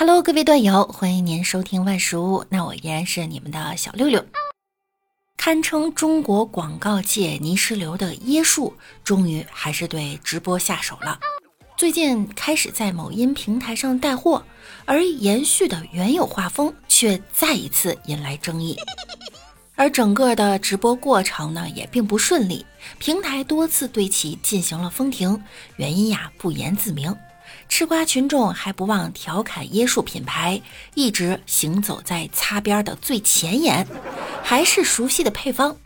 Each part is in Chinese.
Hello，各位段友，欢迎您收听万事屋。那我依然是你们的小六六。堪称中国广告界泥石流的椰树，终于还是对直播下手了。最近开始在某音平台上带货，而延续的原有画风却再一次引来争议。而整个的直播过程呢，也并不顺利，平台多次对其进行了封停，原因呀不言自明。吃瓜群众还不忘调侃椰树品牌一直行走在擦边的最前沿，还是熟悉的配方。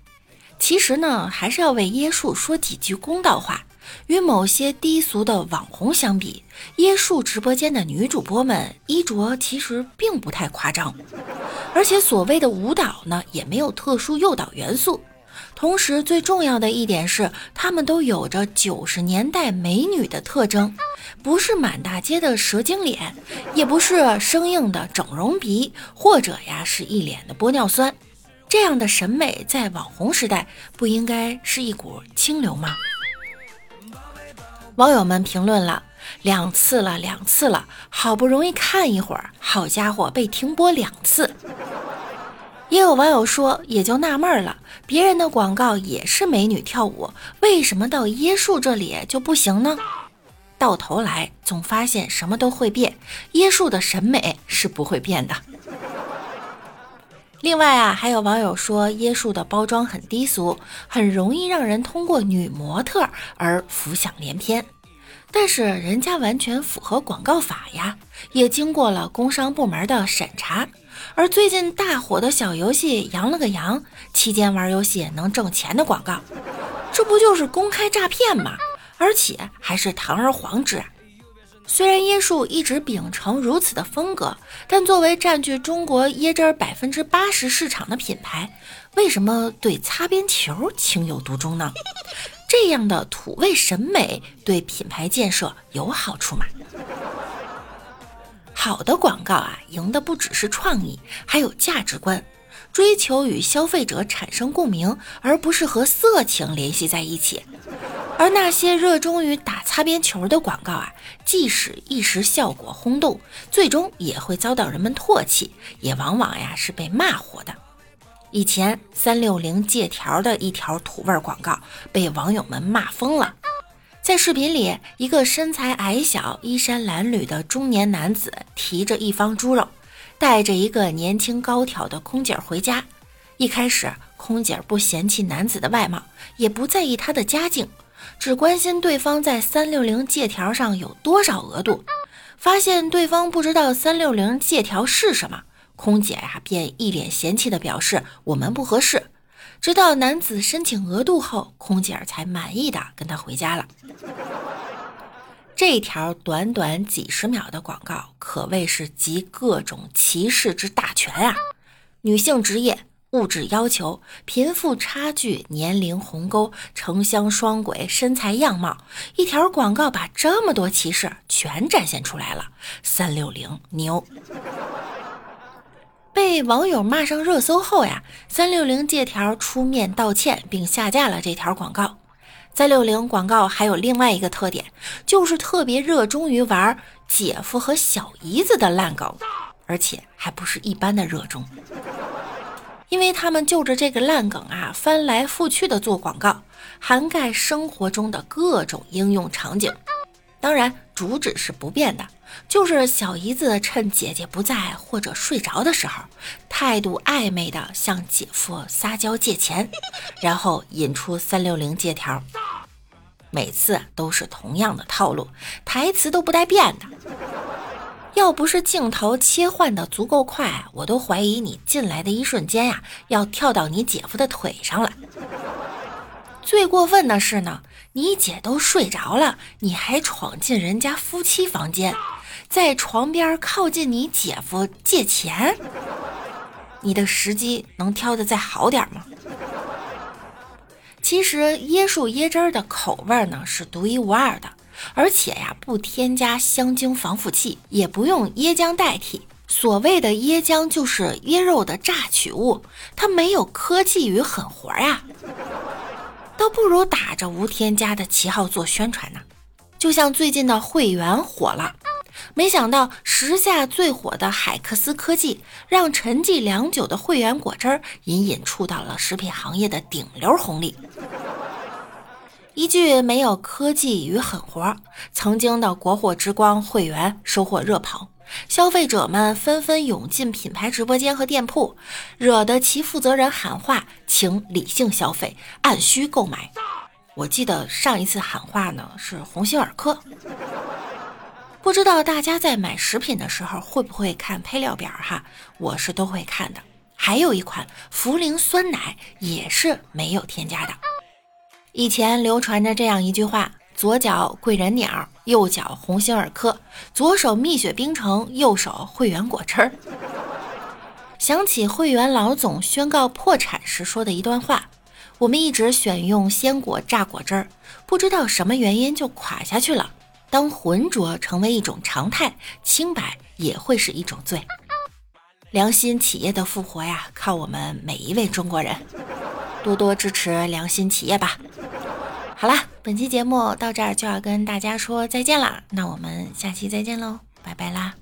其实呢，还是要为椰树说几句公道话。与某些低俗的网红相比，椰树直播间的女主播们衣着其实并不太夸张，而且所谓的舞蹈呢，也没有特殊诱导元素。同时，最重要的一点是，她们都有着九十年代美女的特征，不是满大街的蛇精脸，也不是生硬的整容鼻，或者呀是一脸的玻尿酸。这样的审美在网红时代不应该是一股清流吗？网友们评论了两次了，两次了，好不容易看一会儿，好家伙，被停播两次。也有网友说，也就纳闷了，别人的广告也是美女跳舞，为什么到椰树这里就不行呢？到头来总发现什么都会变，椰树的审美是不会变的。另外啊，还有网友说椰树的包装很低俗，很容易让人通过女模特而浮想联翩。但是人家完全符合广告法呀，也经过了工商部门的审查。而最近大火的小游戏《羊了个羊》，期间玩游戏能挣钱的广告，这不就是公开诈骗吗？而且还是堂而皇之。虽然椰树一直秉承如此的风格，但作为占据中国椰汁百分之八十市场的品牌，为什么对擦边球情有独钟呢？这样的土味审美对品牌建设有好处吗？好的广告啊，赢的不只是创意，还有价值观，追求与消费者产生共鸣，而不是和色情联系在一起。而那些热衷于打擦边球的广告啊，即使一时效果轰动，最终也会遭到人们唾弃，也往往呀是被骂火的。以前三六零借条的一条土味广告被网友们骂疯了。在视频里，一个身材矮小、衣衫褴褛的中年男子提着一方猪肉，带着一个年轻高挑的空姐回家。一开始，空姐不嫌弃男子的外貌，也不在意他的家境，只关心对方在三六零借条上有多少额度。发现对方不知道三六零借条是什么。空姐呀，便一脸嫌弃的表示我们不合适。直到男子申请额度后，空姐儿才满意的跟他回家了。这条短短几十秒的广告可谓是集各种歧视之大全啊！女性职业、物质要求、贫富差距、年龄鸿沟、城乡双轨、身材样貌，一条广告把这么多歧视全展现出来了。三六零牛。被网友骂上热搜后呀，三六零借条出面道歉并下架了这条广告。三六零广告还有另外一个特点，就是特别热衷于玩姐夫和小姨子的烂梗，而且还不是一般的热衷，因为他们就着这个烂梗啊翻来覆去的做广告，涵盖生活中的各种应用场景。当然，主旨是不变的，就是小姨子趁姐姐不在或者睡着的时候，态度暧昧的向姐夫撒娇借钱，然后引出三六零借条，每次都是同样的套路，台词都不带变的。要不是镜头切换的足够快，我都怀疑你进来的一瞬间呀，要跳到你姐夫的腿上了。最过分的是呢。你姐都睡着了，你还闯进人家夫妻房间，在床边靠近你姐夫借钱，你的时机能挑的再好点吗？其实椰树椰汁儿的口味呢是独一无二的，而且呀不添加香精防腐剂，也不用椰浆代替。所谓的椰浆就是椰肉的榨取物，它没有科技与狠活呀。倒不如打着无添加的旗号做宣传呢，就像最近的会员火了，没想到时下最火的海克斯科技，让沉寂良久的汇源果汁儿隐隐触到了食品行业的顶流红利。一句没有科技与狠活，曾经的国货之光汇源收获热捧，消费者们纷纷涌进品牌直播间和店铺，惹得其负责人喊话，请理性消费，按需购买。我记得上一次喊话呢是鸿星尔克。不知道大家在买食品的时候会不会看配料表哈？我是都会看的。还有一款茯苓酸奶也是没有添加的。以前流传着这样一句话：左脚贵人鸟，右脚鸿星尔克，左手蜜雪冰城，右手汇源果汁儿。想起汇源老总宣告破产时说的一段话：我们一直选用鲜果榨果汁儿，不知道什么原因就垮下去了。当浑浊成为一种常态，清白也会是一种罪。良心企业的复活呀，靠我们每一位中国人，多多支持良心企业吧。好啦，本期节目到这儿就要跟大家说再见啦，那我们下期再见喽，拜拜啦。